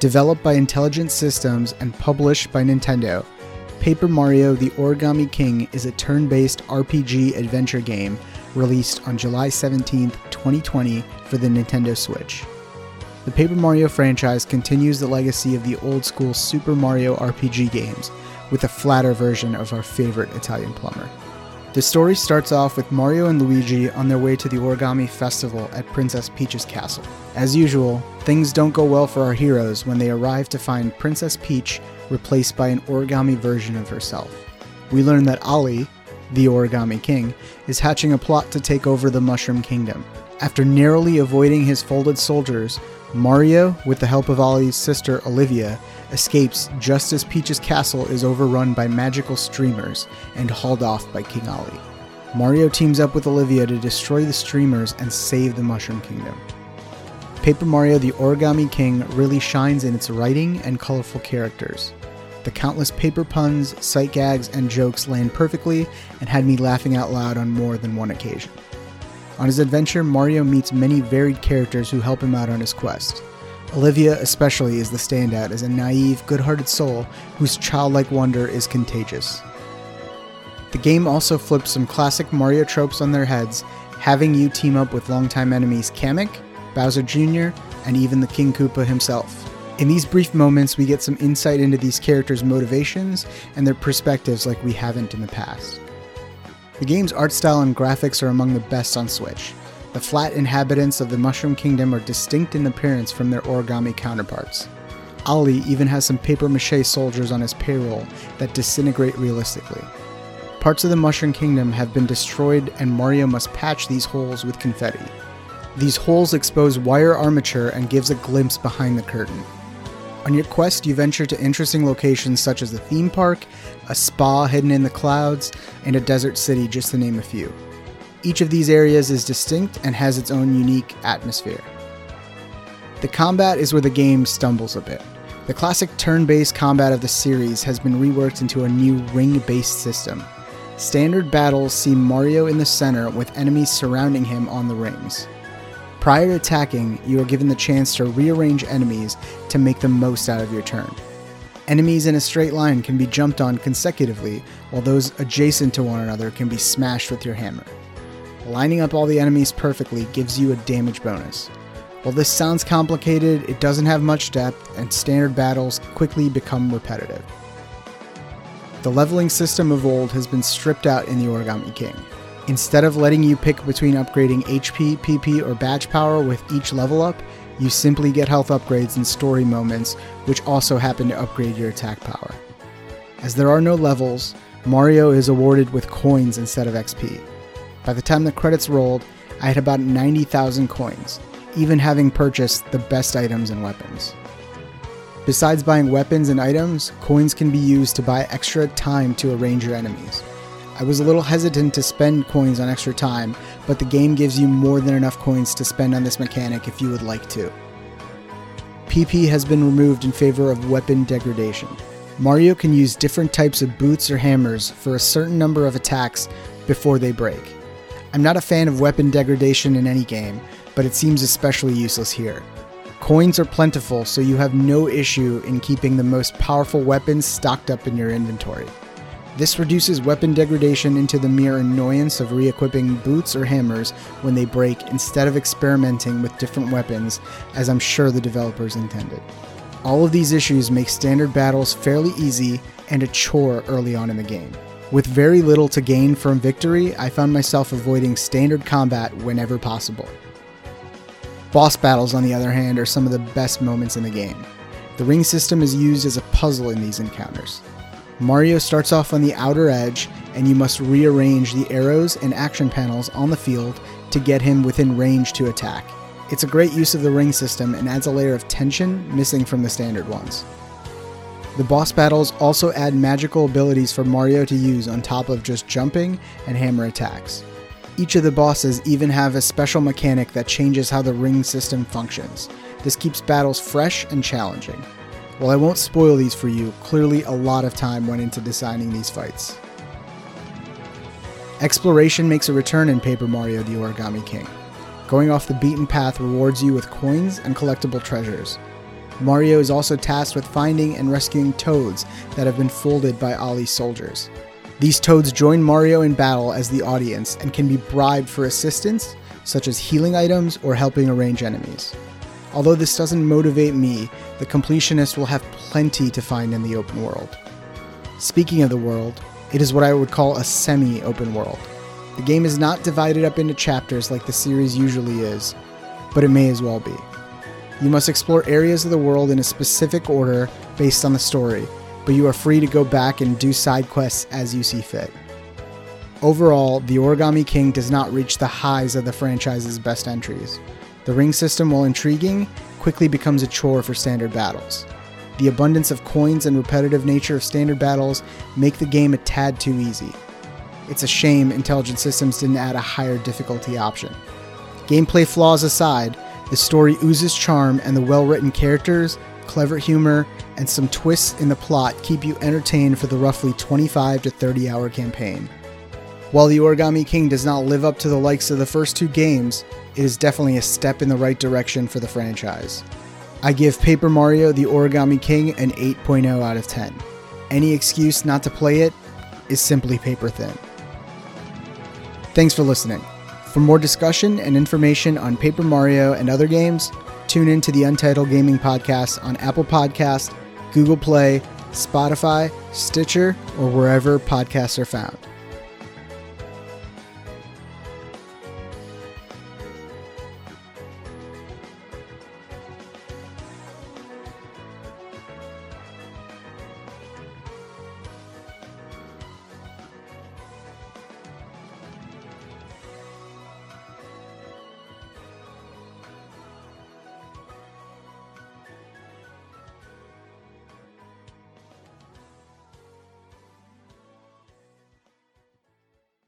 Developed by Intelligent Systems and published by Nintendo, Paper Mario The Origami King is a turn based RPG adventure game released on July 17, 2020, for the Nintendo Switch. The Paper Mario franchise continues the legacy of the old school Super Mario RPG games with a flatter version of our favorite Italian plumber. The story starts off with Mario and Luigi on their way to the Origami Festival at Princess Peach's castle. As usual, things don't go well for our heroes when they arrive to find Princess Peach replaced by an origami version of herself. We learn that Olly, the Origami King, is hatching a plot to take over the Mushroom Kingdom. After narrowly avoiding his folded soldiers, Mario, with the help of Olly's sister Olivia, escapes just as Peach's castle is overrun by magical streamers and hauled off by King Ali. Mario teams up with Olivia to destroy the streamers and save the Mushroom Kingdom. Paper Mario the Origami King really shines in its writing and colorful characters. The countless paper puns, sight gags, and jokes land perfectly and had me laughing out loud on more than one occasion. On his adventure, Mario meets many varied characters who help him out on his quest. Olivia, especially, is the standout as a naive, good hearted soul whose childlike wonder is contagious. The game also flips some classic Mario tropes on their heads, having you team up with longtime enemies Kamek, Bowser Jr., and even the King Koopa himself. In these brief moments, we get some insight into these characters' motivations and their perspectives like we haven't in the past. The game's art style and graphics are among the best on Switch. The flat inhabitants of the Mushroom Kingdom are distinct in appearance from their origami counterparts. Olly even has some paper mache soldiers on his payroll that disintegrate realistically. Parts of the Mushroom Kingdom have been destroyed, and Mario must patch these holes with confetti. These holes expose wire armature and gives a glimpse behind the curtain. On your quest, you venture to interesting locations such as a theme park, a spa hidden in the clouds, and a desert city, just to name a few. Each of these areas is distinct and has its own unique atmosphere. The combat is where the game stumbles a bit. The classic turn based combat of the series has been reworked into a new ring based system. Standard battles see Mario in the center with enemies surrounding him on the rings. Prior to attacking, you are given the chance to rearrange enemies to make the most out of your turn. Enemies in a straight line can be jumped on consecutively, while those adjacent to one another can be smashed with your hammer. Lining up all the enemies perfectly gives you a damage bonus. While this sounds complicated, it doesn't have much depth, and standard battles quickly become repetitive. The leveling system of old has been stripped out in the Origami King. Instead of letting you pick between upgrading HP, PP, or badge power with each level up, you simply get health upgrades in story moments, which also happen to upgrade your attack power. As there are no levels, Mario is awarded with coins instead of XP. By the time the credits rolled, I had about 90,000 coins, even having purchased the best items and weapons. Besides buying weapons and items, coins can be used to buy extra time to arrange your enemies. I was a little hesitant to spend coins on extra time, but the game gives you more than enough coins to spend on this mechanic if you would like to. PP has been removed in favor of weapon degradation. Mario can use different types of boots or hammers for a certain number of attacks before they break. I'm not a fan of weapon degradation in any game, but it seems especially useless here. Coins are plentiful, so you have no issue in keeping the most powerful weapons stocked up in your inventory. This reduces weapon degradation into the mere annoyance of re equipping boots or hammers when they break instead of experimenting with different weapons, as I'm sure the developers intended. All of these issues make standard battles fairly easy and a chore early on in the game. With very little to gain from victory, I found myself avoiding standard combat whenever possible. Boss battles, on the other hand, are some of the best moments in the game. The ring system is used as a puzzle in these encounters. Mario starts off on the outer edge, and you must rearrange the arrows and action panels on the field to get him within range to attack. It's a great use of the ring system and adds a layer of tension missing from the standard ones. The boss battles also add magical abilities for Mario to use on top of just jumping and hammer attacks. Each of the bosses even have a special mechanic that changes how the ring system functions. This keeps battles fresh and challenging. While I won't spoil these for you, clearly a lot of time went into designing these fights. Exploration makes a return in Paper Mario the Origami King. Going off the beaten path rewards you with coins and collectible treasures. Mario is also tasked with finding and rescuing toads that have been folded by Olly's soldiers. These toads join Mario in battle as the audience and can be bribed for assistance, such as healing items or helping arrange enemies. Although this doesn't motivate me, the completionist will have plenty to find in the open world. Speaking of the world, it is what I would call a semi open world. The game is not divided up into chapters like the series usually is, but it may as well be. You must explore areas of the world in a specific order based on the story, but you are free to go back and do side quests as you see fit. Overall, The Origami King does not reach the highs of the franchise's best entries. The ring system, while intriguing, quickly becomes a chore for standard battles. The abundance of coins and repetitive nature of standard battles make the game a tad too easy. It's a shame Intelligent Systems didn't add a higher difficulty option. Gameplay flaws aside, the story oozes charm, and the well written characters, clever humor, and some twists in the plot keep you entertained for the roughly 25 to 30 hour campaign. While The Origami King does not live up to the likes of the first two games, it is definitely a step in the right direction for the franchise. I give Paper Mario The Origami King an 8.0 out of 10. Any excuse not to play it is simply paper thin. Thanks for listening. For more discussion and information on Paper Mario and other games, tune in to the Untitled Gaming Podcast on Apple Podcast, Google Play, Spotify, Stitcher, or wherever podcasts are found.